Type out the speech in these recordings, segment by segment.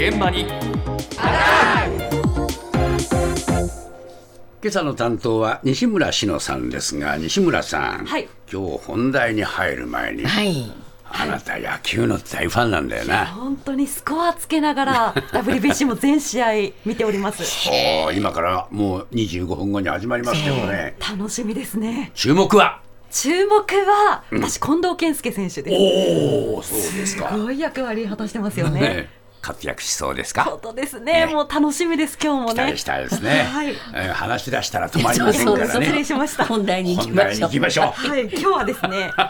現場に。今朝の担当は西村志乃さんですが西村さん、はい。今日本題に入る前に、はい。あなた野球の大ファンなんだよな、本当にスコアつけながら WBC も全試合見ております。今からもう25分後に始まりますけどね、楽しみですね。注目は？注目は私近藤健介選手です。おおそうですか。すごい役割果たしてますよね。ね活躍しそうですか？本当ですね。ねもう楽しみです。今日もね。期待したいですね、はい。えー話し出したら止まりませんから失礼ねしました。本題に行きましょう。ょう。はい。今日はですね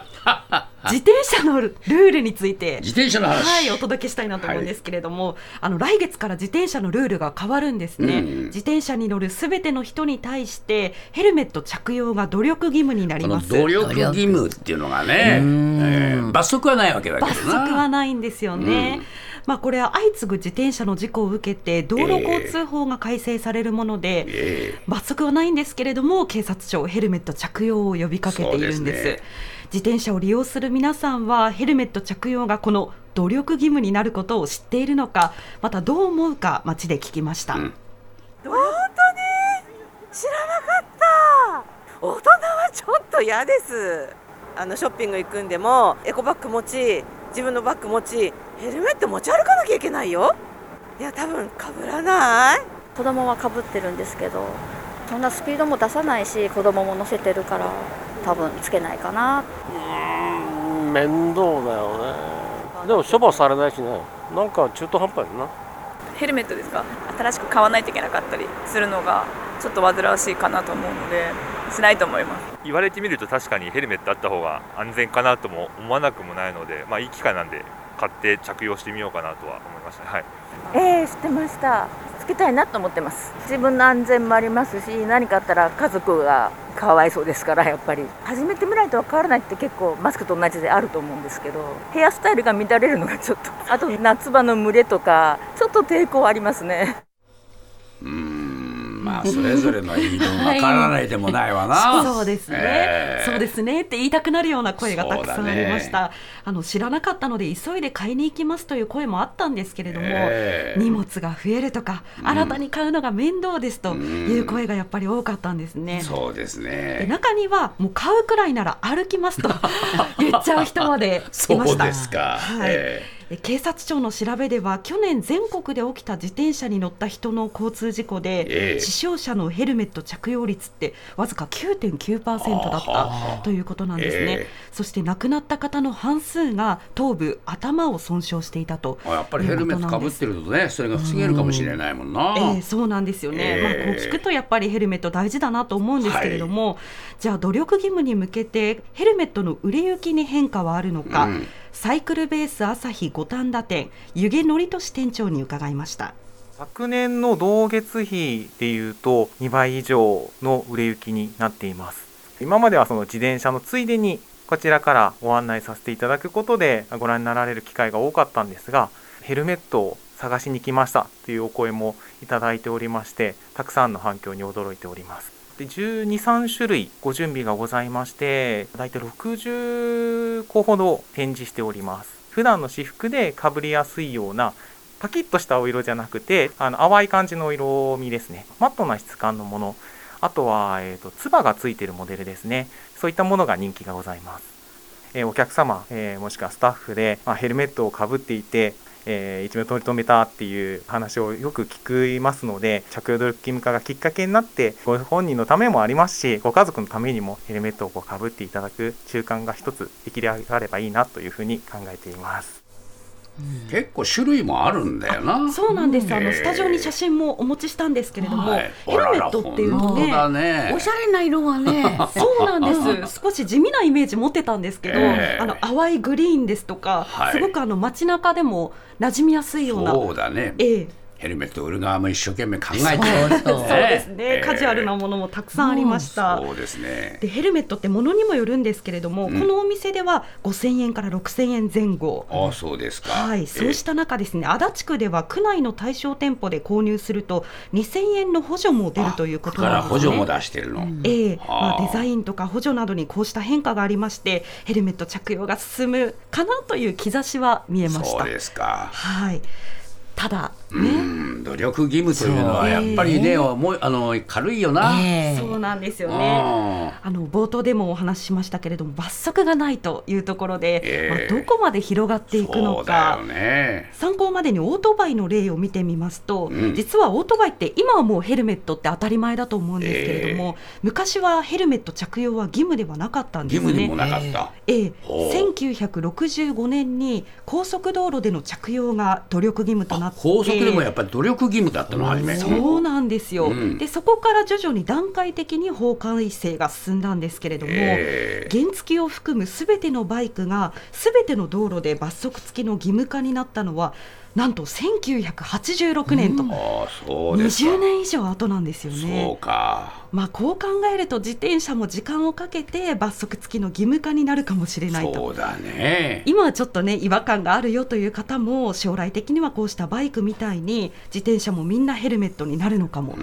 自転車のルールについて自転車の話。はい、お届けしたいなと思うんですけれども、あの来月から自転車のルールが変わるんですね、うん自転車に乗るすべての人に対してヘルメット着用が努力義務になります。努力義務っていうのがね、えー罰則はないわけだけどな。罰則はないんですよね。まあこれは相次ぐ自転車の事故を受けて道路交通法が改正されるもので、え罰則はないんですけれども警察庁ヘルメット着用を呼びかけているんです。ですね。自転車を利用する皆さんはヘルメット着用がこの努力義務になることを知っているのかまたどう思うか街で聞きました、うん。本当に？知らなかった。大人はちょっと嫌です。あのショッピング行くんでもエコバッグ持ち自分のバッグ持ちヘルメット持ち歩かなきゃいけないよ。いや多分かぶらない。子供はかぶってるんですけどそんなスピードも出さないし子供も乗せてるから多分つけないかな。うん面倒だよね。でも処罰されないしね。なんか中途半端やな。ヘルメットですか？新しく買わないといけなかったりするのがちょっと煩わしいかなと思うのでしないと思います。言われてみると確かにヘルメットあった方が安全かなとも思わなくもないので、まあ、いい機会なんで買って着用してみようかなとは思いました、はい、ええ知ってました。つけたいなと思ってます。自分の安全もありますし何かあったら家族がかわいそうですからやっぱり。始めてみないと分からないって結構マスクと同じであると思うんですけどヘアスタイルが乱れるのがちょっとあと夏場の蒸れとかちょっと抵抗ありますねまあそれぞれの言い分わからないでもないわな、そうですね、えーそうですねって言いたくなるような声がたくさんありました、あの知らなかったので急いで買いに行きますという声もあったんですけれども、えー荷物が増えるとか、新たに買うのが面倒ですという声がやっぱり多かったんですね。そうですでね中にはもう買うくらいなら歩きますと 言っちゃう人までいそうました。ですか、はい。ええ警察庁の調べでは去年全国で起きた自転車に乗った人の交通事故で、ええ。死傷者のヘルメット着用率ってわずか9.9%だったということなんですね、ええ。そして亡くなった方の半数が頭部頭を損傷していたとーやっぱりヘルメットかぶってるとねそれが防げるかもしれないもんな、ええそうなんですよね、ええ。まあ、こう聞くとやっぱりヘルメット大事だなと思うんですけれども、じゃあ努力義務に向けてヘルメットの売れ行きに変化はあるのか、うんサイクルベース朝日五反田店湯気のりとし店長に伺いました。昨年の同月比でいうと2倍以上の売れ行きになっています。今まではその自転車のついでにこちらからご案内させていただくことでご覧になられる機会が多かったんですがヘルメットを探しに来ましたというお声もいただいておりましてたくさんの反響に驚いております。で12、3種類ご準備がございまして大体60個ほど展示しております。普段の私服でかぶりやすいようなパキッとしたお色じゃなくてあの淡い感じの色味ですね。マットな質感のもの。あとは、えー、とつばがついてるモデルですね。そういったものが人気がございます、えーお客様、えーもしくはスタッフで、まあ、ヘルメットをかぶっていてえー一命取り留めたっていう話をよく聞きますので着用努力義務化がきっかけになってご本人のためもありますしご家族のためにもヘルメットをこうかぶっていただく習慣が一つ出来上がればいいなというふうに考えています。結構種類もあるんだよな。そうなんです、あええのスタジオに写真もお持ちしたんですけれども、はい。ヘルメットっていうと本当だね。ねおしゃれな色がね。そうなんです。少し地味なイメージ持ってたんですけど、ええ。あの淡いグリーンですとか、はい。すごくあの街中でも馴染みやすいようなそうだね。ええヘルメット売る側も一生懸命考えてそうそう。そうですね、ええ。カジュアルなものもたくさんありました。そうですね。でヘルメットってものにもよるんですけれども、うん。このお店では5000円から6000円前後。ああそうですか。はい、そうした中ですね、足立区では区内の対象店舗で購入すると2000円の補助も出るということだからなんですね。補助も出してるの、ええ。はあ。まあ、デザインとか補助などにこうした変化がありましてヘルメット着用が進むかなという兆しは見えました。そう。ですか。はい。ただうね、ん努力義務というのはやっぱりね、もうあの軽いよな。ええそうなんですよね。あの冒頭でもお話ししましたけれども罰則がないというところで、ええまあ、どこまで広がっていくのそうだかよね。参考までにオートバイの例を見てみますと、うん実はオートバイって今はもうヘルメットって当たり前だと思うんですけれども、昔はヘルメット着用は義務ではなかったんですね。義務にもなかった。ええ、ほう1965年に高速道路での着用が努力義務となって高速でもやっぱり努力義務だったの初め。そうなん。ですよ、うんでそこから徐々に段階的に法改正が進んだんですけれども、ええ。原付を含むすべてのバイクがすべての道路で罰則付きの義務化になったのはなんと1986年と、うですか。20年以上後なんですよそうね。か。まあこう考えると自転車も時間をかけて罰則付きの義務化になるかもしれないとそうだね。今はちょっとね違和感があるよという方も将来的にはこうしたバイクみたいに自転車もみんなヘルメットになるのかも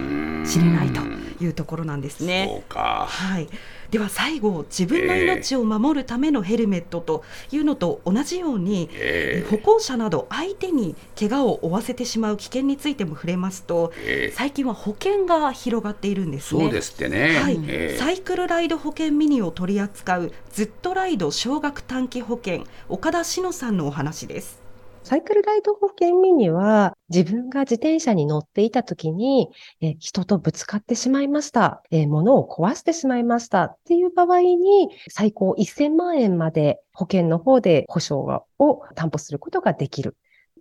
しれないというところなんですね。そうか。はい、では最後自分の命を守るためのヘルメットというのと同じように、ええ歩行者など相手に怪我を負わせてしまう危険についても触れますと、ええ最近は保険が広がっているんですね。そうですってね。はいええサイクルライド保険ミニを取り扱うずっとライド少額短期保険岡田志乃さんのお話です。サイクルライド保険ミニは自分が自転車に乗っていた時に、え人とぶつかってしまいました、え物を壊してしまいましたっていう場合に最高1000万円まで保険の方で保証を担保することができる。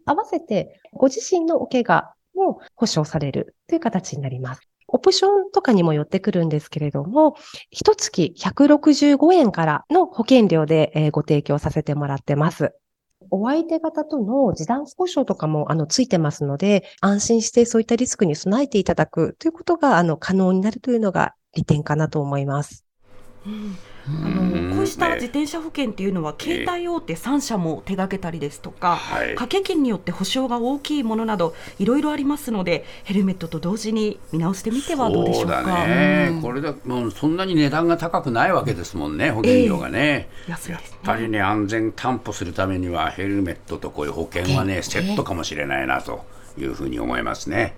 合わせてご自身のお怪我も保証されるという形になります。オプションとかにも寄ってくるんですけれども、一月165円からの保険料でご提供させてもらってます。お相手方との示談交渉とかもあのついてますので、安心してそういったリスクに備えていただくということがあの可能になるというのが利点かなと思います。うんあのこうした自転車保険っていうのは携帯大手3社も手掛けたりですとか、はい。掛け金によって保証が大きいものなどいろいろありますのでヘルメットと同時に見直してみてはどうでしょうか。そうだね、うん。これだもうそんなに値段が高くないわけですもんね、保険料がね。やっ安いですね。ぱりね、安全担保するためには、ヘルメットとこういう保険はね、セットかもしれないなというふうに思いますね。